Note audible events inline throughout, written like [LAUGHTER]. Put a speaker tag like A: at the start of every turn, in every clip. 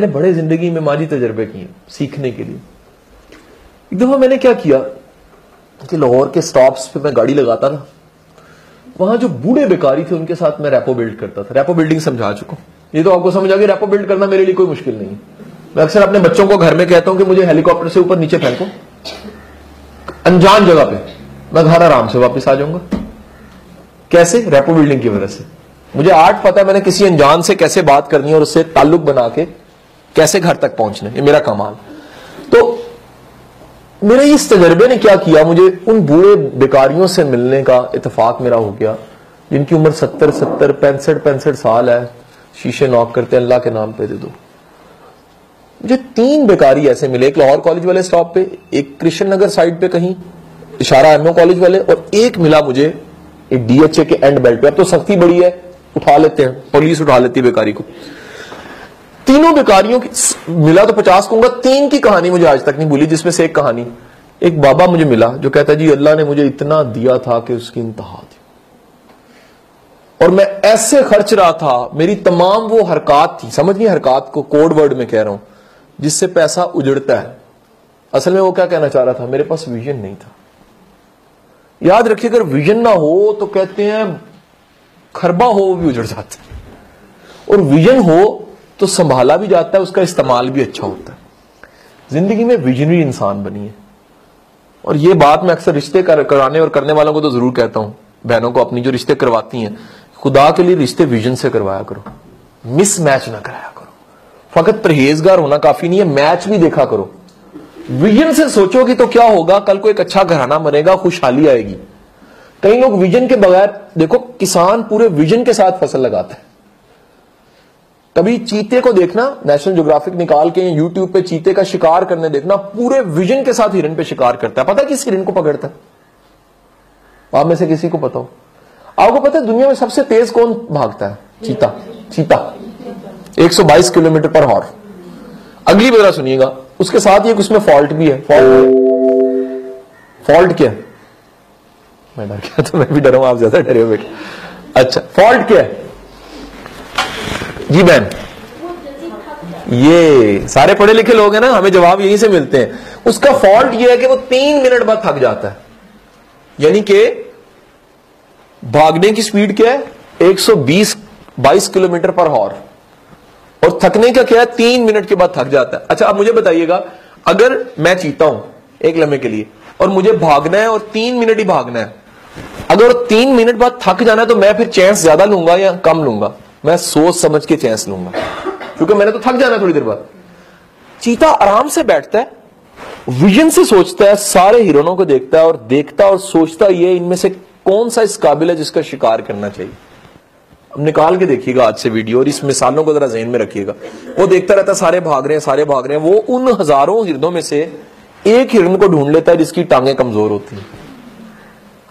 A: मैंने बड़े ज़िंदगी में माजी तजर्बे किए सीखने के लिए। एक दफ़ा मैंने क्या किया कि लाहौर के स्टॉप्स पे मैं गाड़ी लगाता था। वहाँ जो बूढ़े बेकारी थे, उनके साथ मैं रैपो बिल्ड करता था। रैपो बिल्डिंग समझा चुका हूँ। ये तो आपको समझ आ गया, रैपो बिल्ड करना मेरे लिए कोई मुश्किल नहीं मैं अक्सर अपने बच्चों को घर में कहता हूँ कि मुझे हेलीकॉप्टर से ऊपर नीचे फेंको। अनजान जगह पे मैं घर आराम से वापस आ जाऊँगा। कैसे? रेपो बिल्डिंग की वजह से। मुझे आर्ट पता है मैंने किसी अनजान से कैसे बात करनी है और उससे ताल्लुक बना के कैसे घर तक पहुँचना? ये मेरा कमाल। तो मेरे इस तजर्बे ने क्या किया? मुझे उन बूढ़े बेकारियों से मिलने का इतफाक मेरा हो गया, जिनकी उम्र सत्तर सत्तर, पैंसठ पैंसठ साल है। शीशे नॉक करते हैं, अल्लाह के नाम पे दे दो। मुझे तीन बेकारी ऐसे मिले, एक लाहौर कॉलेज वाले स्टॉप पे, एक कृष्ण नगर साइड पे कहीं, इशारा एमओ कॉलेज वाले, और एक मिला मुझे डीएचए के एंड बेल्ट पे। अब तो सख्ती बड़ी है, उठा लेते हैं पुलिस उठा लेती है बेकारी को। तीनों बेकारियों की मिला तो पचास कहूँगा तीन की कहानी मुझे आज तक नहीं भूली जिसमें से एक कहानी। एक बाबा मुझे मिला, जो कहता जी, अल्लाह ने मुझे इतना दिया था कि उसकी इंतहा थी। और मैं ऐसे खर्च रहा था, मेरी तमाम वो हरकत थी, समझ नहीं हरकत को, कोड वर्ड में कह रहा हूँ, जिससे पैसा उजड़ता है। असल में वो क्या कहना चाह रहा था? मेरे पास विजन नहीं था। याद रखिए, अगर विजन ना हो तो कहते हैं, खरबा हो, वो भी उजड़ जाता है। और विजन हो तो संभाला भी जाता है उसका इस्तेमाल भी अच्छा होता है। ज़िंदगी में विजनरी इंसान बनिए और ये बात मैं अक्सर रिश्ते कर, कराने और करने वालों को तो ज़रूर कहता हूँ बहनों को अपनी जो रिश्ते करवाती हैं खुदा के लिए रिश्ते विजन से करवाया करो। मिस मैच ना कराया करो। फकत परहेजगार होना काफ़ी नहीं है मैच भी देखा करो। विजन से सोचोगे तो क्या होगा कल को एक अच्छा घराना मरेगा खुशहाली आएगी। कई लोग विजन के बगैर देखो किसान पूरे विजन के साथ फ़सल लगाता है। कभी चीते को देखना नेशनल ज्योग्राफिक निकाल के यूट्यूब पे चीते का शिकार करने देखना, पूरे विजन के साथ हिरन पे शिकार करता है। पता है किस हिरन को पकड़ता है? आप में से किसी को पता हो? आपको पता है दुनिया में सबसे तेज कौन भागता है? चीता। चीता। 122 किलोमीटर पर हॉर। अगली मेरा सुनिएगा। उसके साथ ही उसमें फॉल्ट भी है। फॉल्ट क्या है? मैं डर गया तो मैं भी डरा आप ज़्यादा डरे हो बेटा। अच्छा फॉल्ट क्या है? जी बहन। ये सारे पढ़े लिखे लोग हैं ना, हमें जवाब यहीं से मिलते हैं। उसका फॉल्ट ये है कि वो तीन मिनट बाद थक जाता है। यानी कि भागने की स्पीड क्या है? 120 22 किलोमीटर पर हॉर और थकने का क्या है? तीन मिनट के बाद थक जाता है। अच्छा आप मुझे बताइएगा, अगर मैं चीता हूँ एक लम्हे के लिए, और मुझे भागना है और तीन मिनट ही भागना है, अगर तीन मिनट बाद थक जाना है तो मैं फिर चांस ज़्यादा लूँगा या कम लूँगा? मैं सोच समझ के चैंस लूँगा। क्योंकि मैंने तो थक जाना थोड़ी देर बाद। चीता आराम से बैठता है विजन से सोचता है, सारे हिरोनों को देखता है और देखता और सोचता ये इनमें से कौन सा इस काबिल है जिसका शिकार करना चाहिए। अब निकाल के देखिएगा आज से वीडियो और इस मिसालों को जरा जहन में रखिएगा। वो देखता रहता है, सारे भाग रहे हैं, सारे भाग रहे हैं। वो उन हज़ारों हिरणों में से एक हिरण को ढूंढ लेता है जिसकी टांगे कमज़ोर होती हैं।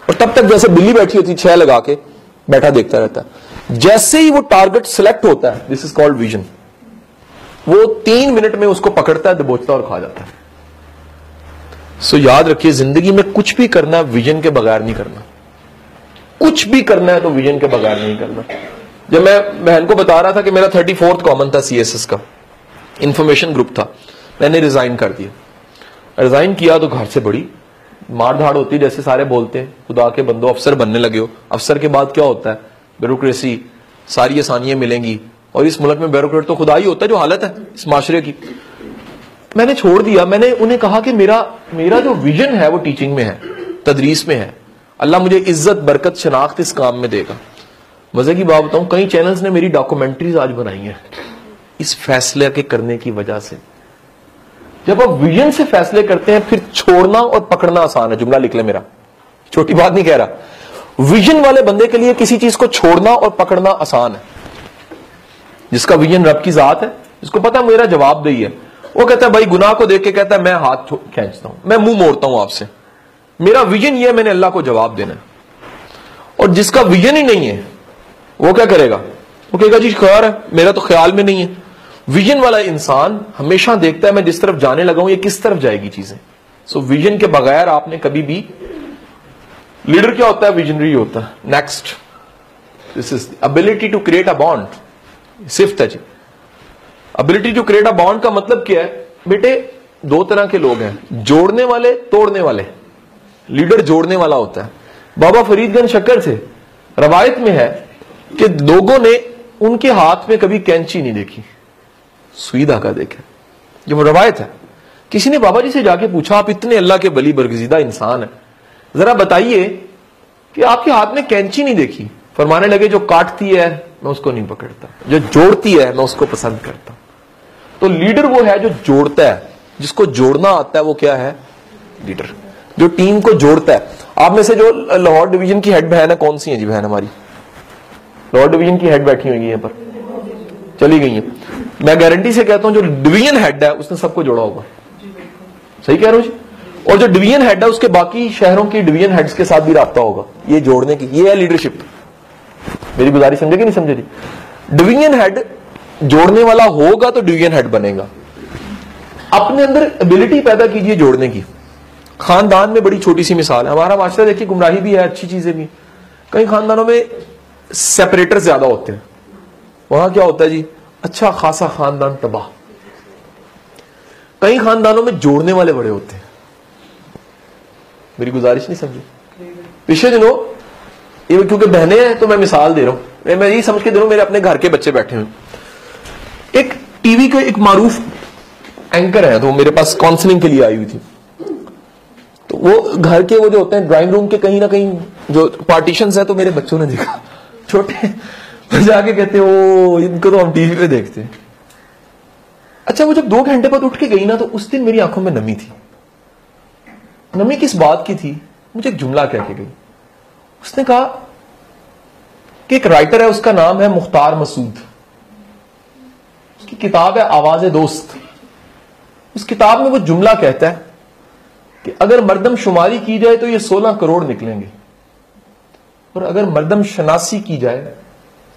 A: और तब तक जैसे बिल्ली बैठी होती छह लगा के बैठा देखता रहता है। जैसे ही वो टारगेट सिलेक्ट होता है दिस इज़ कॉल्ड विजन वो तीन मिनट में उसको पकड़ता है दबोचता और खा जाता है। सो so, याद रखिए ज़िंदगी में कुछ भी करना विजन के बगैर नहीं करना। कुछ भी करना है तो विजन के बगैर नहीं करना। जब मैं बहन को बता रहा था कि मेरा थर्टी फोर्थ कॉमन था सीएसएस का। इंफॉर्मेशन ग्रुप था। मैंने रिजाइन कर दिया। रिजाइन किया तो घर से बड़ी। मार धाड़ होती जैसे सारे बोलते हैं खुदा के बंदो अफसर बनने लगे हो। अफसर के बाद क्या होता है? ब्यूरोक्रेसी, सारी आसानियाँ मिलेंगी। और इस मुल्क में ब्यूरोक्रेट तो खुदा ही होता है जो हालत है, इस माशरे की। मैंने छोड़ दिया, मैंने उन्हें कहा कि मेरा मेरा जो विजन है, वो टीचिंग में है, तदरीस में है। अल्लाह मुझे इज़्ज़त, बरकत, शनाख्त इस काम में देगा। मज़े की बात बताऊँ, कई चैनल्स ने मेरी डॉक्यूमेंट्रीज आज बनाई हैं, इस फैसले के करने की वजह से। जब आप विजन से फैसले करते हैं, फिर छोड़ना और पकड़ना आसान है, जुमला लिख ले मेरा। छोटी बात नहीं कह रहा। विजन वाले बंदे के लिए किसी चीज़ को छोड़ना और पकड़ना आसान है। जिसका विजन रब की जात है, जिसको पता मेरा जवाब दही है वो कहता है, भाई, गुनाह को देख के कहता है, मैं हाथ खींचता हूँ। मैं मुँह मोड़ता हूँ आपसे। मेरा विजन ये मैंने अल्लाह को जवाब देना है। और जिसका विजन ही नहीं है, वो क्या करेगा? वो कहेगा, जी, खैर है, मेरा तो ख्याल में नहीं है। विजन वाला इंसान हमेशा देखता है, मैं जिस तरफ़ जाने लगा हूँ, ये किस तरफ़ जाएगी चीज़ें? सो विजन के बगैर आपने कभी भी लीडर क्या होता है विजनरी होता है next this is ability to create a bond सिफ्त है जी ability to create a bond का मतलब क्या है बेटे दो तरह के लोग हैं जोड़ने वाले तोड़ने वाले लीडर जोड़ने वाला होता है बाबा फरीदगंज शक्कर से रवायत में है कि लोगों ने उनके हाथ में कभी कैंची नहीं देखी सुई धागा देखा जो रवायत है किसी ने बाबा जी से जाके पूछा आप इतने अल्लाह के बली बरगजीदा इंसान है जरा बताइए कि आपके हाथ में कैंची नहीं देखी? फरमाने लगे, जो काटती है, मैं उसको नहीं पकड़ता। जो जोड़ती है, मैं उसको पसंद करता तो लीडर वो है जो जोड़ता है। जिसको जोड़ना आता है, वो क्या है? लीडर। जो टीम को जोड़ता है। आप में से जो लाहौर डिवीज़न की हेड बहन है, कौन सी है जी बहन हमारी? लाहौर डिवीज़न की हेड बैठी हुई है पर। चली गई है। मैं गारंटी से कहता हूँ, जो डिवीज़न हेड है, उसने सबको जोड़ा होगा। सही कह रहे हो जी? और जो डिवीज़न हेड है, उसके बाकी शहरों की डिवीज़न हेड्स के साथ भी रहा होगा। ये जोड़ने की, ये है लीडरशिप मेरी गुजारिश समझे कि नहीं समझे जी? डिवीज़न हेड जोड़ने वाला होगा तो डिवीज़न हेड बनेगा। अपने अंदर एबिलिटी पैदा कीजिए जोड़ने की। खानदान में बड़ी छोटी सी मिसाल है। हमारा माशरा देखिए, गुमराही भी है, अच्छी चीज़ें भी। कई खानदानों में सेपरेटर ज़्यादा होते हैं। वहाँ क्या होता है जी? अच्छा खासा खानदान तबाह। कई खानदानों में जोड़ने वाले बड़े होते हैं। मेरी गुजारिश नहीं समझी। पिछले दिनों ये क्योंकि बहने हैं तो मैं मिसाल दे रहा हूँ। मैं यही समझ के दे रहा हूँ मेरे अपने घर के बच्चे बैठे हुए एक टीवी के एक मारूफ एंकर है तो मेरे पास काउंसलिंग के लिए आई हुई थी। तो वो घर के वो जो होते हैं ड्राइंग रूम के कहीं ना कहीं जो पार्टीशन है तो मेरे बच्चों ने देखा। छोटे [LAUGHS] जाके कहते ओ इनको तो हम टीवी पे देखते हैं। अच्छा वो जब दो घंटे बाद उठ के गई ना तो उस दिन मेरी आँखों में नमी थी। नमी किस बात की थी? मुझे एक जुमला कह के गई। उसने कहा कि एक राइटर है, उसका नाम है मुख्तार मसूद। उसकी किताब है आवाज़ दोस्त। उस किताब में वो जुमला कहता है कि अगर मर्दम शुमारी की जाए तो ये सोलह करोड़ निकलेंगे। और अगर मर्दम शनासी की जाए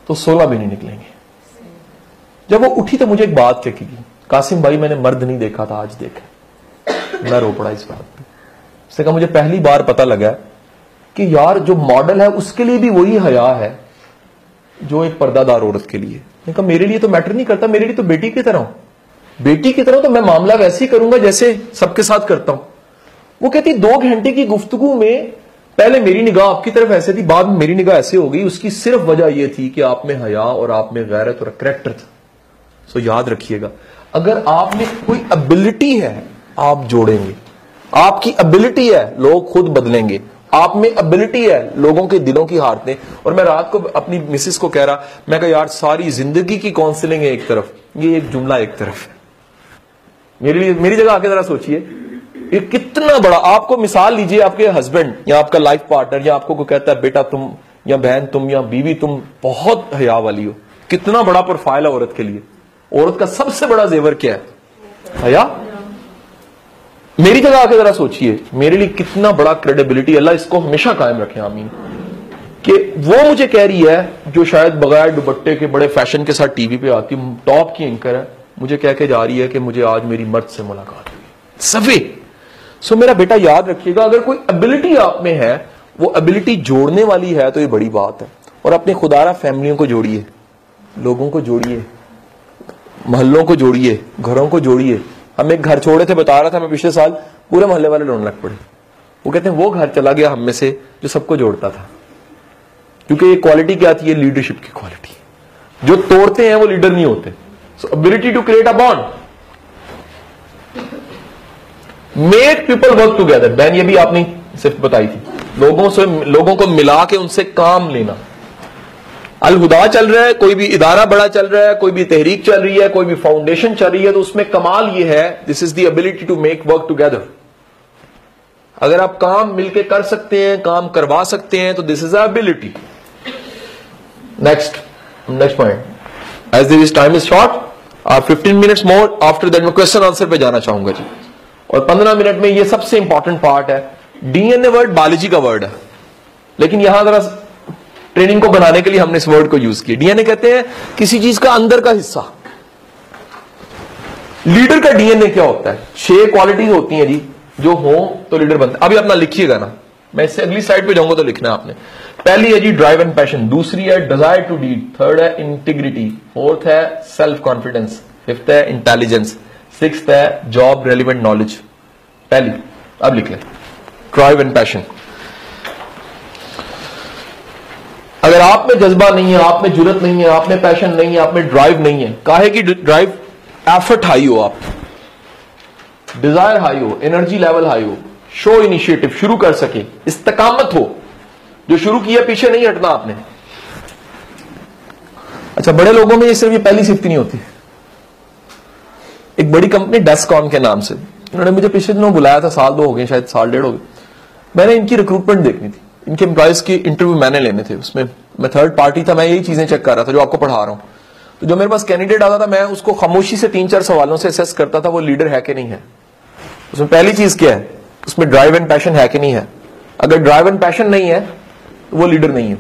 A: तो सोलह भी नहीं निकलेंगे। जब वो उठी तो मुझे एक बात क्या की कासिम भाई, मैंने मर्द नहीं देखा था, आज देखा मैं रो पड़ा इस बात उसने कहा, मुझे पहली बार पता लगा कि यार, जो मॉडल है, उसके लिए भी वही हया है, जो एक पर्दादार औरत के लिए। कहा, मेरे लिए तो मैटर नहीं करता, मेरे लिए तो बेटी की तरह हूँ। बेटी की तरह तो मैं मामला वैसे ही करूँगा जैसे सबके साथ करता हूँ। वो कहती, दो घंटे की गुफ्तगु में पहले मेरी निगाह आपकी तरफ़ ऐसे थी, बाद में मेरी निगाह ऐसे हो गई। उसकी सिर्फ़ वजह यह थी कि आप में हया और आप में गैरत और करेक्टर था। सो याद रखिएगा, अगर आप में कोई एबिलिटी है, आप जोड़ेंगे। आपकी एबिलिटी है, लोग खुद बदलेंगे। आप में एबिलिटी है, लोगों के दिलों की हारते और मैं रात को अपनी मिसिस को कह रहा, मैं कहा, यार, सारी ज़िंदगी की काउंसलिंग है एक तरफ़। ये एक जुमला एक तरफ़ है। मेरे मेरी जगह आके जरा सोचिए। ये कितना बड़ा, आपको मिसाल लीजिए आपके हस्बैंड या आपका लाइफ पार्टनर या आपको कोई कहता है, बेटा, तुम, या बहन तुम, या बीवी तुम बहुत हया वाली हो। कितना बड़ा प्रोफ़ाइल है औरत के लिए। औरत का सबसे बड़ा जेवर क्या है? हया मेरी जगह आके जरा सोचिए, मेरे लिए कितना बड़ा क्रेडिबिलिटी अल्लाह इसको हमेशा कायम रखे, आमीन। कि वो मुझे कह रही है, जो शायद बगैर दुबट्टे के बड़े फ़ैशन के साथ टीवी पे आती टॉप की एंकर है, मुझे कह के जा रही है कि मुझे आज मेरी मर्द से मुलाकात हुई। सफे सो मेरा बेटा याद रखिएगा, अगर कोई एबिलिटी आप में है, वो एबिलिटी जोड़ने वाली है तो ये बड़ी बात है। और अपने खुदारा फैमिलियों को जोड़िए, लोगों को जोड़िए मोहल्लों को जोड़िए, घरों को जोड़िए। हम एक घर छोड़े थे, बता रहा था मैं पिछले साल, पूरे मोहल्ले वाले रोने लग पड़े। वो कहते हैं, वो घर चला गया हम में से जो सबको जोड़ता था। क्योंकि ये क्वालिटी क्या थी? ये लीडरशिप की क्वालिटी जो तोड़ते हैं, वो लीडर नहीं होते। So ability to create a bond make people work together ban ये भी आपने सिर्फ़ बताई थी। लोगों से, लोगों को मिला के उनसे काम लेना। अलहुदा चल रहा है, कोई भी इदारा बड़ा चल रहा है, कोई भी तहरीक चल रही है, कोई भी फाउंडेशन चल रही है तो उसमें कमाल ये है this is the ability to make work together अगर आप काम मिलकर कर सकते हैं, काम करवा सकते हैं तो this is ability next next point as this time is short आप 15 मिनट्स मोर आफ्टर दैट मैं क्वेश्चन आंसर पे जाना चाहूँगा जी. और 15 मिनट में ये सबसे इंपॉर्टेंट पार्ट है. डीएनए वर्ड बायोलॉजी का वर्ड है. लेकिन यहाँ जरा ट्रेनिंग को बनाने के लिए हमने इस वर्ड को यूज़ किया। डीएनए कहते हैं किसी चीज़ का अंदर का हिस्सा। लीडर का डीएनए क्या होता है? छह क्वालिटीज होती हैं जी। जो हो तो लीडर बनता अभी अपना लिखिएगा ना। मैं इससे अगली साइड पे जाऊँगा तो लिखना है आपने। पहली है जी ड्राइव एंड पैशन दूसरी है डिज़ायर टू डीड थर्ड है इंटीग्रिटी फोर्थ है सेल्फ कॉन्फिडेंस फिफ्थ है इंटेलिजेंस सिक्स है जॉब रेलिवेंट नॉलेज पहली। अब लिख लें। ड्राइव एंड पैशन अगर आप में जज्बा नहीं है, आप में ज़रूरत नहीं है, आप में पैशन नहीं है, आप में ड्राइव नहीं है, काहे की ड्राइव एफर्ट हाई हो आप? डिज़ायर हाई हो एनर्जी लेवल हाई हो शो इनिशिएटिव शुरू कर सके, इस्तकामत हो, जो शुरू किया पीछे नहीं हटना आपने। अच्छा बड़े लोगों में ये सिर्फ़ ये पहली सिफ्ट नहीं होती। एक बड़ी कंपनी डेस्कॉन के नाम से, उन्होंने मुझे पिछले दिनों बुलाया था, साल दो हो गए, शायद साल डेढ़ हो गए। मैंने इनकी रिक्रूटमेंट देखनी थी। इनके एम्प्लॉयज़ की इंटरव्यू मैंने लेने थे उसमें मैं थर्ड पार्टी था मैं यही चीज़ें चेक कर रहा था जो आपको पढ़ा रहा हूँ। तो जो मेरे पास कैंडिडेट आता था मैं उसको खामोशी से तीन चार सवालों से असेस करता था वो लीडर है कि नहीं है। उसमें पहली चीज़ क्या है? उसमें ड्राइव एंड पैशन है कि नहीं है। अगर ड्राइव एंड पैशन नहीं है तो वो लीडर नहीं है।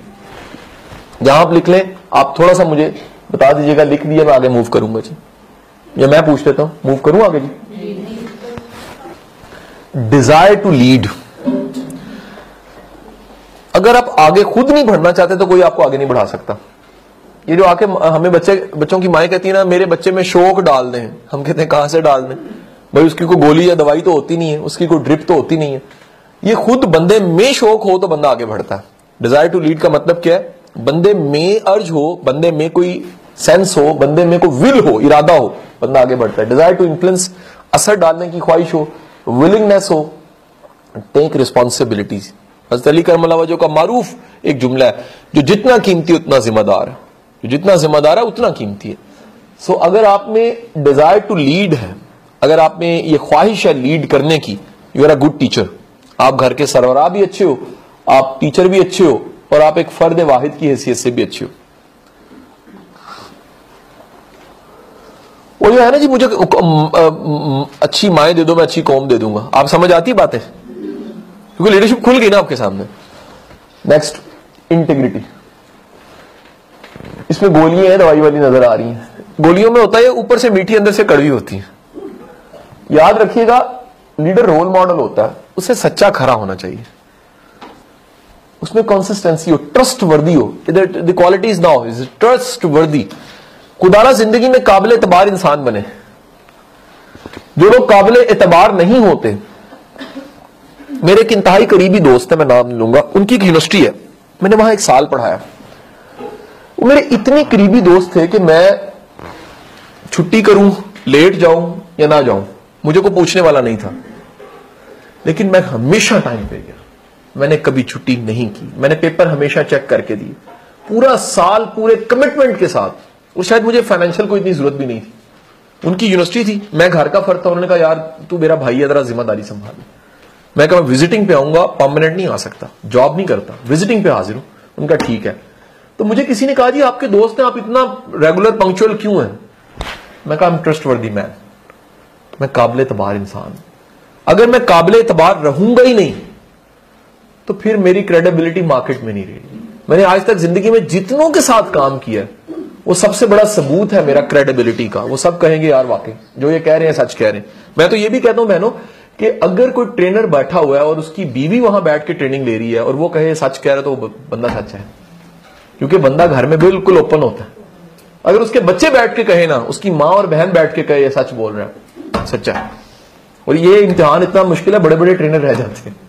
A: जहाँ आप लिख लें आप थोड़ा सा मुझे बता दीजिएगा लिख दिया मैं आगे मूव करूँगा जी। या मैं पूछ लेता हूँ मूव करूँ आगे जी? डिज़ायर टू लीड अगर आप आगे खुद नहीं बढ़ना चाहते तो कोई आपको आगे नहीं बढ़ा सकता। ये जो आके हमें बच्चे, बच्चों की माए कहती है ना, मेरे बच्चे में शौक डाल दें। हम कहते हैं, कहाँ से डाल दें? भाई, उसकी कोई गोली या दवाई तो होती नहीं है, उसकी कोई ड्रिप तो होती नहीं है। ये खुद बंदे में शौक हो तो बंदा आगे बढ़ता है। डिज़ायर टू लीड का मतलब क्या है? बंदे में अर्ज़ हो, बंदे में कोई सेंस हो, बंदे में कोई विल हो, इरादा हो, बंदा आगे बढ़ता है। डिज़ायर टू इन्फ्लुएंस असर डालने की ख्वाहिश हो विलिंगनेस हो टेक रिस्पॉन्सिबिलिटीज हज़रत अली करमलावजो का मारूफ एक जुमला है, जो जितना कीमती उतना जिम्मेदार है। जो जितना जिम्मेदार है, उतना कीमती है। सो अगर आप में डिज़ायर टू लीड है, अगर आप में ये ख्वाहिश है लीड करने की you are a good teacher आप घर के सरवरा भी अच्छे हो, आप टीचर भी अच्छे हो, और आप एक फर्द वाहिद की हैसियत से भी अच्छे हो। वो जो है ना जी, मुझे अच्छी माए दे दो, मैं अच्छी कौम दे दूँगा। आप समझ आती बातें? क्योंकि लीडरशिप खुल गई ना आपके सामने। नेक्स्ट इंटीग्रिटी इसमें गोलियाँ हैं, दवाई वाली नज़र आ रही हैं। गोलियों में होता है, ऊपर से मीठी, अंदर से कड़वी होती है। याद रखिएगा लीडर रोल मॉडल होता है, उसे सच्चा खरा होना चाहिए। उसमें कंसिस्टेंसी हो ट्रस्ट वर्दी हो। The quality is now is trustworthy खुदारा ज़िंदगी में काबिल एतबार इंसान बने। जो लोग काबिल एतबार नहीं होते मेरे एक इंतहाई करीबी दोस्त है, मैं नाम लूँगा, उनकी एक यूनिवर्सिटी है। मैंने वहाँ एक साल पढ़ाया। वो मेरे इतने करीबी दोस्त थे कि मैं छुट्टी करूँ, लेट जाऊँ या ना जाऊँ, मुझे को पूछने वाला नहीं था। लेकिन मैं हमेशा टाइम पे गया। मैंने कभी छुट्टी नहीं की। मैंने पेपर हमेशा चेक करके दिए। पूरा साल, पूरे कमिटमेंट के साथ और शायद मुझे फाइनेंशियल कोई इतनी ज़रूरत भी नहीं थी। उनकी यूनिवर्सिटी थी, मैं घर का फ़र्क था, उन्होंने कहा, यार, तू मेरा भाई है, जरा ज़िम्मेदारी संभाल। मैं कहा विजिटिंग पे आऊँगा परमानेंट नहीं आ सकता जॉब नहीं करता विजिटिंग पे हाजिर हूँ, उनका ठीक है। तो मुझे किसी ने कहा, जी, आपके दोस्त हैं, आप इतना रेगुलर पंक्चुअल क्यों हैं? मैं कहा ट्रस्ट वर्दी मैन मैं काबिल तबार इंसान अगर मैं काबिल एतबार रहूँगा ही नहीं तो फिर मेरी क्रेडिबिलिटी मार्केट में नहीं रहेगी मैंने आज तक ज़िंदगी में जितनों के साथ काम किया वो सबसे बड़ा सबूत है मेरा क्रेडिबिलिटी का। वो सब कहेंगे, यार, वाकई, जो ये कह रहे हैं, सच कह रहे हैं। मैं तो ये भी कहता हूँ, बहनों कि अगर कोई ट्रेनर बैठा हुआ है और उसकी बीवी वहाँ बैठ के ट्रेनिंग ले रही है और वो कहे, सच कह रहा तो बंदा सच है। क्योंकि बंदा घर में बिल्कुल ओपन होता है। अगर उसके बच्चे बैठ के कहे ना, उसकी माँ और बहन बैठ के कहे सच बोल रहे हैं सच्चा है। और ये इम्तिहान इतना मुश्किल है बड़े बड़े ट्रेनर रह जाते हैं।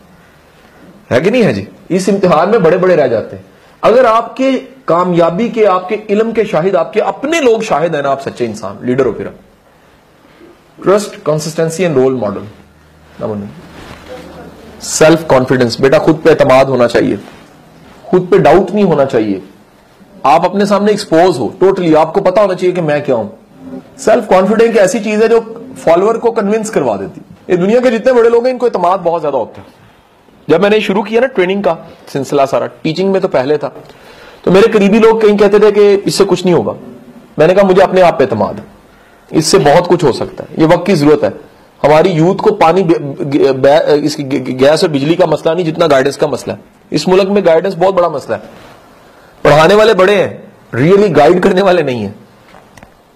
A: है कि नहीं, है जी? इस इम्तिहान में बड़े बड़े रह जाते हैं। अगर आपके कामयाबी के, आपके इलम के शाहिद, आपके अपने लोग शाहिद है ना, आप सच्चे इंसान, लीडर हो फिर trust consistency and role model self confidence बेटा, खुद पे एतमाद होना चाहिए। खुद पे डाउट नहीं होना चाहिए। आप अपने सामने एक्सपोज हो। टोटली आपको पता होना चाहिए कि मैं क्या हूँ। सेल्फ कॉन्फिडेंस ऐसी चीज़ है जो फॉलोअर को कन्विंस करवा देती। ये दुनिया के जितने बड़े लोग हैं, इनको इतमाद बहुत ज़्यादा होता है। जब मैंने शुरू किया ना ट्रेनिंग का सिलसिला सारा टीचिंग में तो पहले था। तो मेरे करीबी लोग कहीं कहते थे कि इससे कुछ नहीं होगा। मैंने कहा, मुझे अपने आप पे एतमाद इससे बहुत कुछ हो सकता है। ये वक्त की ज़रूरत है। हमारी यूथ को पानी इसकी गैस और बिजली का मसला नहीं जितना गाइडेंस का मसला है। इस मुल्क में गाइडेंस बहुत बड़ा मसला है। पढ़ाने वाले बड़े हैं रियली गाइड करने वाले नहीं है।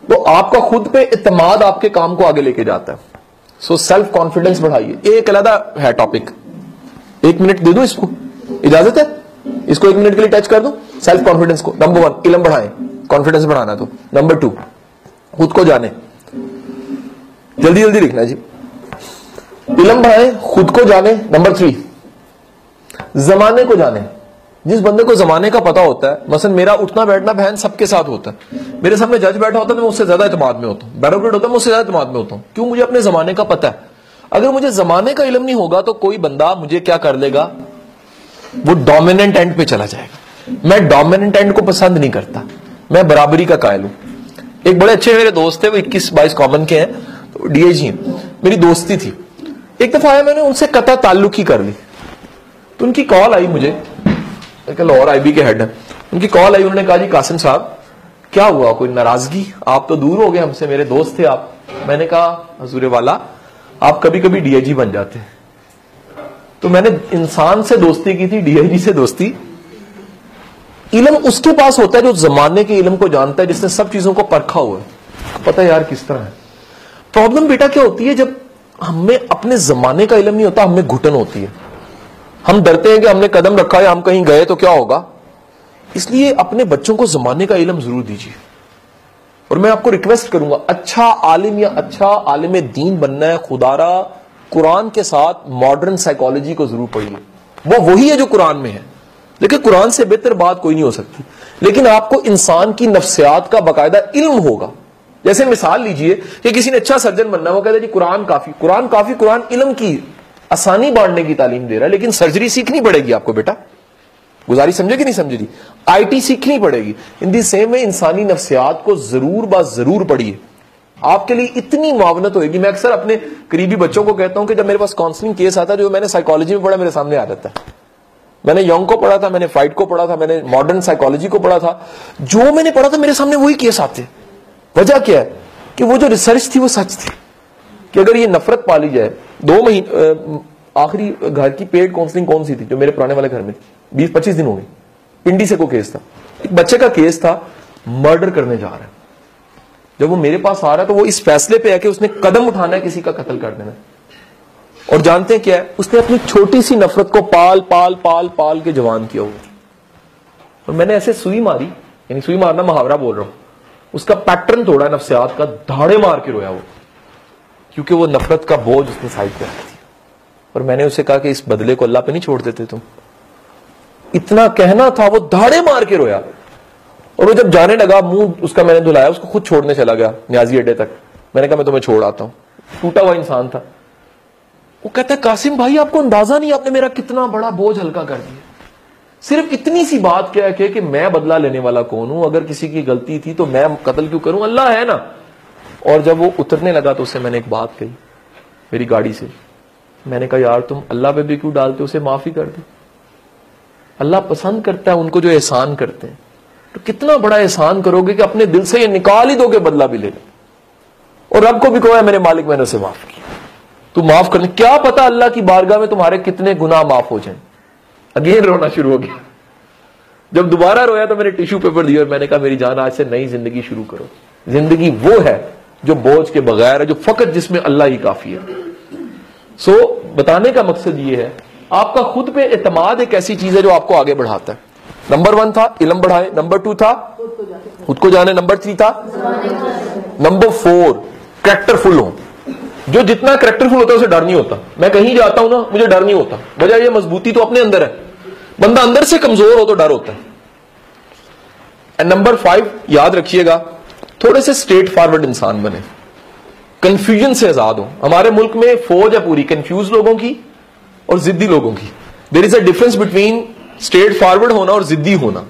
A: तो आपका खुद पे इतमाद आपके काम को आगे लेके जाता है। सो सेल्फ कॉन्फिडेंस बढ़ाइए एक अलहदा है टॉपिक एक मिनट दे दो इसको? इजाज़त है? इसको एक मिनट के लिए टच कर दो? सेल्फ कॉन्फिडेंस को। नंबर वन इलम बढ़ाएँ। कॉन्फिडेंस बढ़ाना तो। नंबर टू खुद को जाने। जल्दी जल्दी लिखना जी। इलम बढ़ाए खुद को जाने नंबर थ्री जमाने को जाने। जिस बंदे को जमाने का पता होता है, मसलन मेरा उठना बैठना बहन सबके साथ होता है। मेरे सामने जज बैठा होता है तो मैं उससे ज़्यादा इतमाद में होता हूँ। बैरोक्रेट होता है, मैं उससे ज़्यादा इतमाद में होता हूँ। क्यों? मुझे अपने जमाने का पता है। अगर मुझे जमाने का इलम नहीं होगा तो कोई बंदा मुझे क्या कर लेगा? वो डोमिनेंट एंड पे चला जाएगा। मैं डोमिनेंट एंड को पसंद नहीं करता। मैं बराबरी का कायल हूँ। एक बड़े अच्छे मेरे दोस्त थे, वो इक्कीस बाईस कॉमन के हैं। तो डीएजी मेरी दोस्ती थी। एक दफ़ा आया मैंने उनसे कता ताल्लुक ही कर ली। तो उनकी कॉल आई मुझे। लाहौर आईबी के हेड है। उनकी कॉल आई, उन्होंने कहा, जी, कासिम साहब, क्या हुआ? कोई नाराज़गी? आप तो दूर हो गए हमसे, मेरे दोस्त थे आप। मैंने कहा, हजूर वाला, आप कभी कभी डीआईजी बन जाते तो मैंने इंसान से दोस्ती की थी, डीआईजी से दोस्ती। इलम उसके पास होता है जो जमाने के इलम को जानता है, जिसने सब चीज़ों को परखा हुआ है। पता यार किस तरह है? प्रॉब्लम बेटा क्या होती है, जब हमें अपने जमाने का इलम नहीं होता, हमें घुटन होती है। हम डरते हैं कि हमने कदम रखा है हम कहीं गए तो क्या होगा? इसलिए अपने बच्चों को जमाने का इलम ज़रूर दीजिए। और मैं आपको रिक्वेस्ट करूँगा अच्छा आलिम या अच्छा आलिम दीन बनना है, खुदारा कुरान के साथ मॉडर्न साइकोलॉजी को ज़रूर पढ़िए। वो वही है जो कुरान में है। देखिए, कुरान से बेहतर बात कोई नहीं हो सकती। लेकिन आपको इंसान की नफ्सियात का बाकायदा इल्म होगा। जैसे मिसाल लीजिए कि किसी ने अच्छा सर्जन बनना वो कहता जी, कुरान काफ़ी कुरान काफ़ी, कुरान इल्म की आसानी बांटने की तालीम दे रहा है, लेकिन सर्जरी सीखनी पड़ेगी आपको बेटा। गुजारी समझे कि नहीं समझ रही आईटी सीखनी पड़ेगी। इन दी सेम में इंसानी नफ्सियात को ज़रूर बात ज़रूर पढ़िए। आपके लिए इतनी मावनत होगी मैं अक्सर अपने करीबी बच्चों को कहता हूँ कि जब मेरे पास काउंसलिंग केस आता है, जो मैंने साइकोलॉजी में पढ़ा, मेरे सामने आ जाता है। मैंने यंग को पढ़ा था, मैंने फाइट को पढ़ा था, मैंने मॉडर्न साइकोलॉजी को पढ़ा था। जो मैंने पढ़ा था, मेरे सामने वही केस आते वजह क्या है? कि वो जो रिसर्च थी वो सच थी। कि अगर ये नफरत पाली जाए, दो महीने आखिरी घर की पेड काउंसलिंग कौन सी थी, जो मेरे पुराने वाले घर में थी? बीस, पच्चीस दिन हो गए। पिंडी से को केस था। एक बच्चे का केस था मर्डर करने जा रहा है। जब वो मेरे पास आ रहा है तो वो इस फैसले पे है कि उसने कदम उठाना है किसी का कत्ल कर देना और जानते हैं क्या है? उसने अपनी छोटी सी नफरत को पाल पाल पाल पाल के जवान किया हुआ और मैंने ऐसे सुई मारी, यानी सुई मारना मुहावरा बोल रहा हूँ। उसका पैटर्न तोड़ा नफसियात का, धाड़े मार के रोया वो। क्योंकि वो नफरत का बोझ उसने साइड पे रखा थी। और मैंने उसे कहा कि इस बदले को अल्लाह पे नहीं छोड़ देते तुम। इतना कहना था, वो धाड़े मार के रोया। और वो जब जाने लगा, मुँह उसका मैंने धुलाया, उसको खुद छोड़ने चला गया, न्याजी अड्डे तक। मैंने कहा, मैं तुम्हें छोड़ आता हूँ। टूटा हुआ इंसान था। वो कहता है, कासिम भाई, आपको अंदाज़ा नहीं, आपने मेरा कितना बड़ा बोझ हल्का कर दिया। सिर्फ़ इतनी सी बात क्या है कि मैं बदला लेने वाला कौन हूँ? अगर किसी की गलती थी तो मैं कत्ल क्यों करूँ? अल्लाह है ना। और जब वो उतरने लगा तो उससे मैंने एक बात कही, मेरी गाड़ी से। मैंने कहा, यार, तुम अल्लाह पे भी क्यों डालते हो? उसे माफ़ी कर दो। अल्लाह पसंद करता है, उनको जो एहसान करते हैं। तो कितना बड़ा एहसान करोगे कि अपने दिल से ये निकाल ही दोगे, बदला भी ले लो। और रब को भी कहो मेरे मालिक, मैंने उसे माफ़ किया। तू माफ़ करने क्या पता अल्लाह की बारगाह में तुम्हारे कितने गुनाह माफ़ हो जाए? अगेन रोना शुरू हो गया। जब दोबारा रोया तो मैंने टिश्यू पेपर दिया और मैंने कहा मेरी जान आज से नई ज़िंदगी शुरू करो। ज़िंदगी वो है जो बोझ के बगैर है जो फकत जिसमें अल्लाह ही काफ़ी है। सो so, बताने का मकसद ये है आपका खुद पे एतमाद एक ऐसी चीज़ है जो आपको आगे बढ़ाता है। नंबर वन था इलम बढ़ाए। नंबर टू था खुद को जाने। नंबर थ्री था नंबर फोर करेक्टरफुल हो। जो जितना करेक्टरफुल होता है उसे डर नहीं होता। मैं कहीं जाता हूँ ना मुझे डर नहीं होता। वजह यह मजबूती तो अपने अंदर है। बंदा अंदर से कमज़ोर हो तो डर होता है। एंड नंबर फाइव याद रखिएगा, थोड़े से स्ट्रेट फॉरवर्ड इंसान बने। कंफ्यूजन से आज़ाद हो। हमारे मुल्क में फौज है पूरी कंफ्यूज लोगों की और जिद्दी लोगों की। There is a difference between straightforward होना और जिद्दी होना।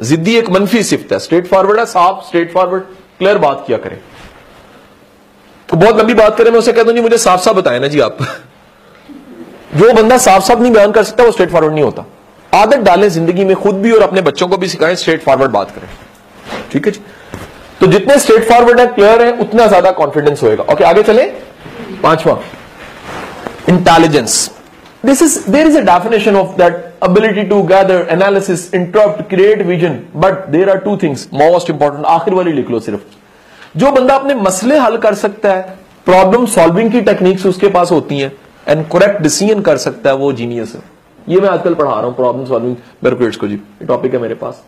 A: जिद्दी एक मनफी सिफ्त है। स्ट्रेट फॉरवर्ड है, साफ़ स्ट्रेट फॉरवर्ड क्लियर बात किया करें। तो बहुत लंबी बात करें, मैं उसे कहता हूँ, जी, मुझे साफ़ साफ़ बताए ना जी आप। [LAUGHS] जो बंदा साफ़ साफ़ नहीं बयान कर सकता, वो स्ट्रेट फॉरवर्ड नहीं होता। आदत डालें ज़िंदगी में खुद भी और अपने बच्चों को भी सिखाएँ स्ट्रेट फॉरवर्ड बात करें। ठीक है जी? तो जितने स्ट्रेट फॉरवर्ड है क्लियर है, उतना ज़्यादा कॉन्फिडेंस होएगा। ओके आगे चले। पांचवा। Intelligence this is, there is a definition of that ability to gather analysis interrupt create vision, but there are two things most important आखिर वाली लिख लो सिर्फ़। जो बंदा अपने मसले हल कर सकता है प्रॉब्लम सॉल्विंग की टेक्निक्स उसके पास होती हैं एंड करेक्ट डिसीज़न कर सकता है, वो जीनियस है। ये मैं आजकल पढ़ा रहा हूँ प्रॉब्लम सॉल्विंग ब्यूरोक्रेट्स को जी। टॉपिक है मेरे पास।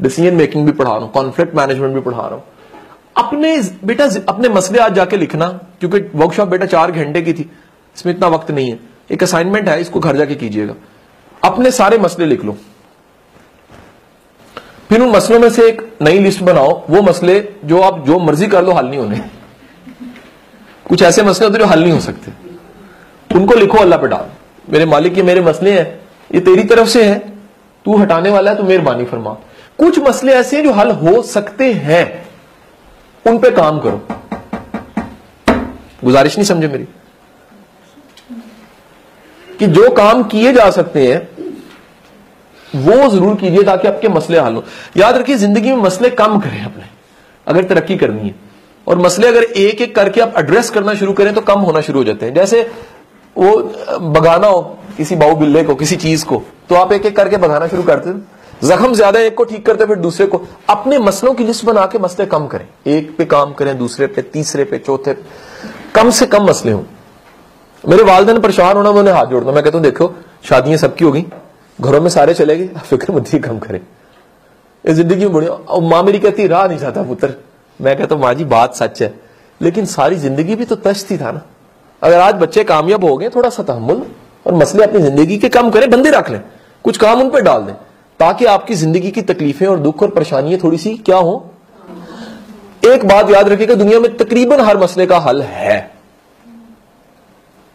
A: डिसीज़न मेकिंग भी पढ़ा रहा हूँ कॉन्फ्लिक्ट मैनेजमेंट भी पढ़ा रहा हूँ। अपने बेटा, अपने मसले आज जाके लिखना, क्योंकि वर्कशॉप बेटा चार घंटे की थी, इसमें इतना वक्त नहीं है। एक असाइनमेंट है, इसको घर जाके कीजिएगा। अपने सारे मसले लिख लो। फिर उन मसलों में से एक नई लिस्ट बनाओ, वो मसले जो आप जो मर्ज़ी कर लो, हल नहीं होने। कुछ ऐसे मसले होते जो हल नहीं हो सकते। उनको लिखो, अल्लाह पे डाल। मेरे मालिक, ये मेरे मसले हैं, ये तेरी तरफ़ से है। तू हटाने वाला है तो मेहरबानी फरमा। कुछ मसले ऐसे हैं जो हल हो सकते हैं। उन पे काम करो। गुजारिश नहीं समझे मेरी? कि जो काम किए जा सकते हैं, वो ज़रूर कीजिए ताकि आपके मसले हल हो। याद रखिए, ज़िंदगी में मसले कम करें अपने, अगर तरक्की करनी है। और मसले अगर एक एक करके आप एड्रेस करना शुरू करें तो कम होना शुरू हो जाते हैं। जैसे वो बगाना हो किसी बाऊ बिल्ले को, किसी चीज़ को तो आप एक एक करके बगाना शुरू करते जख्म ज़्यादा एक को ठीक करते फिर दूसरे को। अपने मसलों की लिस्ट बना के मसले कम करें। एक पे काम करें, दूसरे पे, तीसरे पे, चौथे पे। कम से कम मसले हों। मेरे वालदेन परेशान होना मैंने हाथ जोड़ना मैं कहता हूँ, देखो, शादियाँ सबकी हो गई घरों में सारे चले गए फ़िक्र मत कम करें। इस ज़िंदगी में बढ़िया, और माँ मेरी कहती, राह नहीं चाहता, पुत्र। मैं कहता हूँ, माँ जी, बात सच है। लेकिन सारी ज़िंदगी भी तो तश्त ही था ना। अगर आज बच्चे कामयाब हो गए, थोड़ा सा तहमुल और मसले अपनी ज़िंदगी के कम करें, बंदे रख लें। कुछ काम उन पर डाल दें, ताकि आपकी ज़िंदगी की तकलीफें और दुख और परेशानियाँ थोड़ी सी क्या हो। एक बात याद रखिएगा, दुनिया में तकरीबन हर मसले का हल है।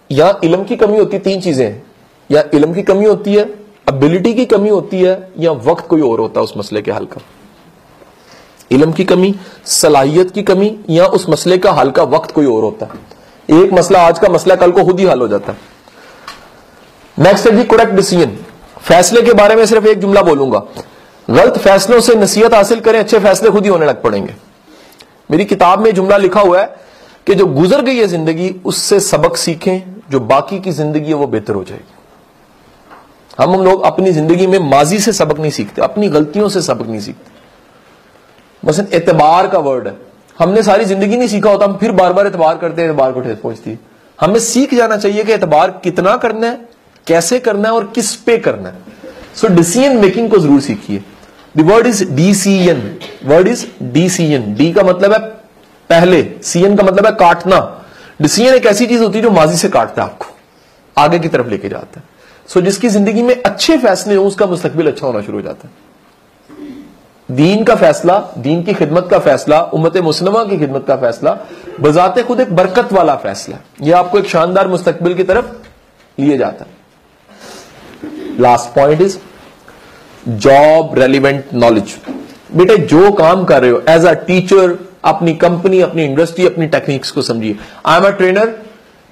A: या इलम की कमी होती, तीन चीज़ें या इलम की कमी होती है एबिलिटी की कमी होती है, या वक्त कोई और होता है उस मसले के हल का। इलम की कमी, सलाहियत की कमी, या उस मसले का हल का वक्त कोई और होता है। एक मसला आज का मसला, कल को खुद ही हल हो जाता है। नेक्स्ट है जी करेक्ट डिसीज़न फैसले के बारे में सिर्फ़ एक जुमला बोलूँगा। गलत फैसलों से नसीहत हासिल करें, अच्छे फैसले खुद ही होने लग पड़ेंगे। मेरी किताब में जुमला लिखा हुआ है कि जो गुजर गई है ज़िंदगी, उससे सबक सीखें, जो बाकी की ज़िंदगी है वो बेहतर हो जाएगी। हम हम लोग अपनी ज़िंदगी में माजी से सबक नहीं सीखते, अपनी गलतियों से सबक नहीं सीखते। मसलन एतबार का वर्ड है। हमने सारी ज़िंदगी नहीं सीखा होता हम फिर बार बार एतबार करते हैं एतबार को ठेस पहुँचती हमें सीख जाना चाहिए कि एतबार कितना करना है कैसे करना है और किस पे करना है। सो डिसीज़न मेकिंग को ज़रूर सीखिए। Word is D C N word is D C N D का मतलब है पहले सी एन का मतलब है काटना। डिसीज़न एक ऐसी चीज़ होती है जो माजी से काटता है आपको आगे की तरफ़ लेके जाता है। सो so, जिसकी ज़िंदगी में अच्छे फैसले हो उसका मुस्तकबिल अच्छा होना शुरू हो जाता है। दीन का फैसला, दीन की खिदमत का फैसला, उम्मत मुसलमा की खिदमत का फैसला, बजाते खुद एक बरकत वाला फैसला यह आपको एक शानदार मुस्तकबिल की तरफ़ लिए जाता है। Last point is job relevant knowledge बेटे, जो काम कर रहे हो एज अ टीचर अपनी कंपनी अपनी इंडस्ट्री अपनी टेक्निक्स को समझिए। आई एम अ ट्रेनर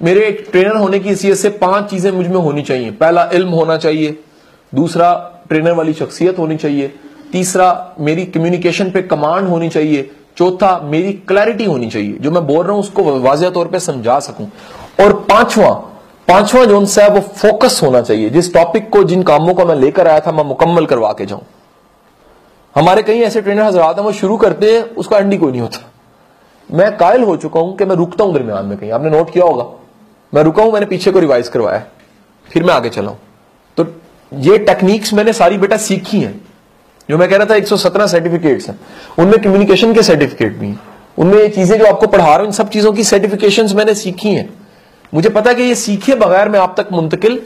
A: मेरे एक ट्रेनर होने की हैसियत से पाँच चीज़ें मुझमें होनी चाहिए। पहला, इल्म होना चाहिए। दूसरा ट्रेनर वाली शख्सियत होनी चाहिए। तीसरा, मेरी कम्युनिकेशन पे कमांड होनी चाहिए। चौथा, मेरी क्लैरिटी होनी चाहिए, जो मैं बोल रहा हूँ, उसको वाजिया तौर पे समझा सकूँ। और पांचवा पांचवा जो है, वो फोकस होना चाहिए। जिस टॉपिक को, जिन कामों को मैं लेकर आया था, मैं मुकम्मल करवा के जाऊँ। हमारे कई ऐसे ट्रेनर हजरात हैं, वो शुरू करते हैं, उसका एंडी कोई नहीं होता। मैं कायल हो चुका हूँ कि मैं रुकता हूँ दरमियान में कहीं। आपने नोट किया होगा। मैं रुका हूँ, मैंने पीछे को रिवाइज करवाया। फिर मैं आगे चला तो ये टेक्निक्स मैंने सारी बेटा सीखी हैं। जो मैं कह रहा था 117 सर्टिफिकेट्स हैं। उनमें कम्युनिकेशन के सर्टिफिकेट भी हैं। उनमें ये चीज़ें जो आपको पढ़ा रहा हूँ, इन सब चीज़ों की सर्टिफिकेशन मैंने सीखी हैं। मुझे पता है कि ये सीखे बगैर मैं आप तक मुंतकिल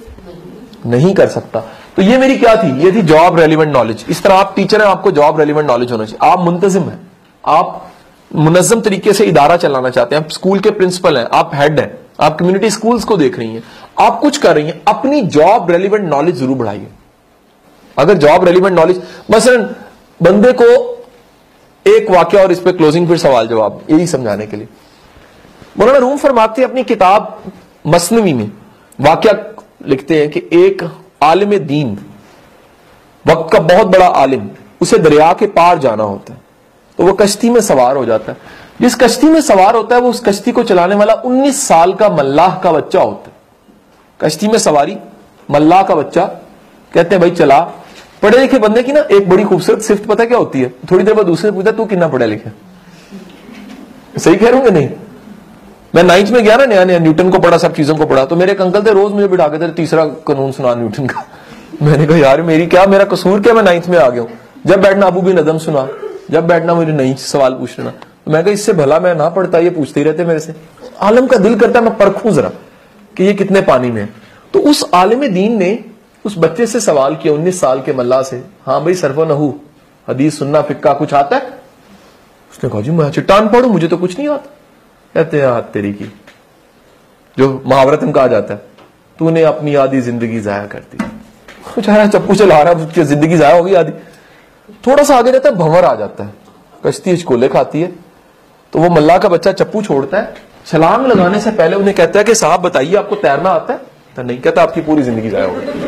A: नहीं कर सकता। तो ये मेरी क्या थी? ये थी जॉब रेलिवेंट नॉलेज इस तरह आप टीचर हैं, आपको जॉब रेलिवेंट नॉलेज होना चाहिए। आप मुंतजिम हैं। आप मुनजम तरीके से इदारा चलाना चाहते हैं। आप स्कूल के प्रिंसिपल हैं, आप हेड हैं। आप कम्युनिटी स्कूल्स को देख रही हैं। आप कुछ कर रही हैं। अपनी जॉब रेलिवेंट नॉलेज ज़रूर बढ़ाइए। अगर जॉब रेलिवेंट नॉलेज मसलन बंदे को एक वाक्य और इस पर क्लोजिंग फिर सवाल जवाब, यही समझाने के लिए। मौलाना रूम फरमाते अपनी किताब मसनवी में, वाक्य लिखते हैं कि एक आलिम दीन, वक्त का बहुत बड़ा आलिम, उसे दरिया के पार जाना होता है तो वो कश्ती में सवार हो जाता है। जिस कश्ती में सवार होता है, वो उस कश्ती को चलाने वाला 19 साल का मल्लाह का बच्चा होता है। कश्ती में सवारी मल्लाह का बच्चा, कहते हैं, भाई चला पढ़े लिखे बंदे की ना एक बड़ी खूबसूरत सिफ्त पता क्या होती है? थोड़ी देर बाद दूसरे पूछता तू कितना पढ़े लिखे? सही कह रहा नहीं? मैं नाइन्थ में गया ना नया नया, न्यूटन को पढ़ा, सब चीज़ों को पढ़ा तो मेरे अंकल थे, रोज मुझे बिठा के थे, तीसरा कानून सुना न्यूटन का। मैंने कहा, यार, मेरी क्या, मेरा कसूर क्या, मैं नाइन्थ में आ गया जब बैठना अबू भी नदम सुना, जब बैठना मुझे नहीं सवाल पूछ लेना तो मैं कहा, इससे भला मैं ना पढ़ता, ये पूछते ही रहते मेरे से। आलम का दिल करता, मैं परखू जरा कि ये कितने पानी में है। तो उस आलम दीन ने उस बच्चे से सवाल किया, उन्नीस साल के मल्ला से। हाँ भाई सरफो नहू हदीस सुनना, फिक्का कुछ आता है? उसने कहा, जी, मैं चिट्टान पढ़ू, मुझे तो कुछ नहीं आता। कहते हैं हाथ तेरी की। जो महावरत में कहा जाता है, तूने अपनी आधी ज़िंदगी जाया कर दी। बेचारा चप्पू चला रहा है ज़िंदगी जाया होगी आधी। थोड़ा सा आगे जाता है, भंवर आ जाता है। कश्ती कोले खाती है। तो वो मल्ला का बच्चा चप्पू छोड़ता है। छलांग लगाने से पहले उन्हें कहता है कि, साहब, बताइए, आपको तैरना आता है? तो नहीं, कहता, आपकी पूरी ज़िंदगी जाया होगी।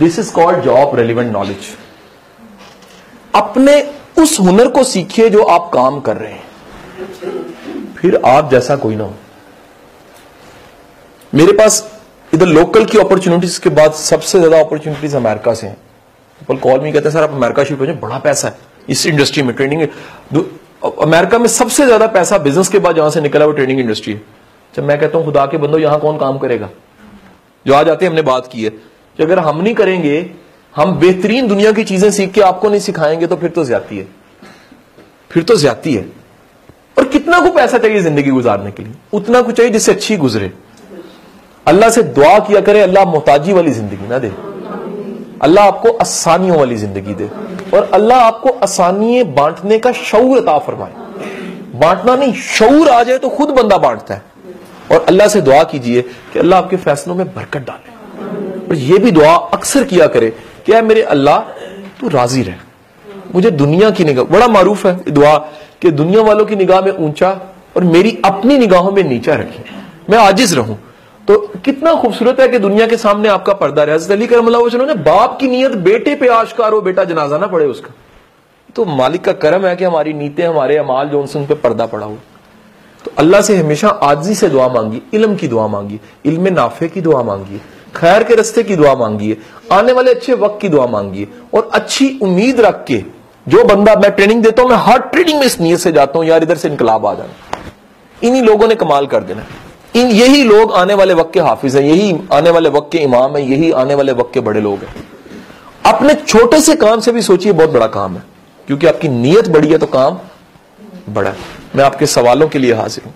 A: This is called job relevant knowledge अपने उस हुनर को सीखिए जो आप काम कर रहे हैं। फिर आप जैसा कोई ना हो। मेरे पास इधर लोकल की अपॉर्चुनिटीज़ के बाद सबसे ज़्यादा अपॉर्चुनिटीज़ अमेरिका से हैं। कॉल मी कहते हैं, सर, आप अमेरिका शिफ्ट हो जाए बड़ा पैसा है। इस इंडस्ट्री में ट्रेनिंग अमेरिका में सबसे ज़्यादा पैसा बिज़नेस के बाद जहाँ से निकला वो ट्रेनिंग इंडस्ट्री है। जब मैं कहता हूँ, खुदा के बंदो, यहाँ कौन काम करेगा? जो आज आते हमने बात की है। कि अगर हम नहीं करेंगे, हम बेहतरीन दुनिया की चीज़ें सीख के आपको नहीं सिखाएँगे तो फिर तो ज़्यादा है। फिर तो ज़्यादा है। और कितना को पैसा चाहिए ज़िंदगी गुजारने के लिए? उतना कुछ चाहिए जिससे अच्छी गुजरे। अल्लाह से दुआ किया करे, अल्लाह मोहताजी वाली ज़िंदगी ना दे। अल्लाह आपको आसानियों वाली ज़िंदगी दे। और अल्लाह आपको आसानी बांटने का शौर अता फरमाए। बांटना नहीं शौर आ जाए तो खुद बंदा बांटता है। और अल्लाह से दुआ कीजिए कि अल्लाह आपके फैसलों में बरकत डाले। और यह भी दुआ अक्सर किया करे कि मेरे अल्लाह, तू राज़ी रहे। मुझे दुनिया की निगाह, बड़ा मारूफ है दुआ कि दुनिया वालों की निगाह में ऊँचा और मेरी अपनी निगाहों में नीचा रखी। मैं आजिज रहूँ। तो कितना खूबसूरत है कि दुनिया के सामने आपका पर्दा है हज़रत अली करम ने बाप की नीयत, बेटे पे आशकार हो, बेटा जनाजा ना पड़े उसका। तो मालिक का करम है कि हमारी नीतें, हमारे अमाल जो उनसे उन पर पर्दा पड़ा हो। तो अल्लाह से हमेशा आजी से दुआ मांगी, इलम की दुआ मांगी, इल्म नाफे की दुआ मांगी। खैर के रस्ते की दुआ मांगी आने वाले अच्छे वक्त की दुआ मांगी और अच्छी उम्मीद रख के जो बंदा मैं ट्रेनिंग देता हूँ, मैं हर ट्रेनिंग में इस नीयत से जाता हूँ, यार इधर से इनकलाब आ जाना। इन्हीं लोगों ने कमाल कर देना। इन यही लोग आने वाले वक्त के हाफिज हैं, यही आने वाले वक्त के इमाम हैं, यही आने वाले वक्त के बड़े लोग हैं। अपने छोटे से काम से भी सोचिए, बहुत बड़ा काम है। क्योंकि आपकी नीयत बड़ी है तो काम बड़ा है। मैं आपके सवालों के लिए हाजिर हूँ।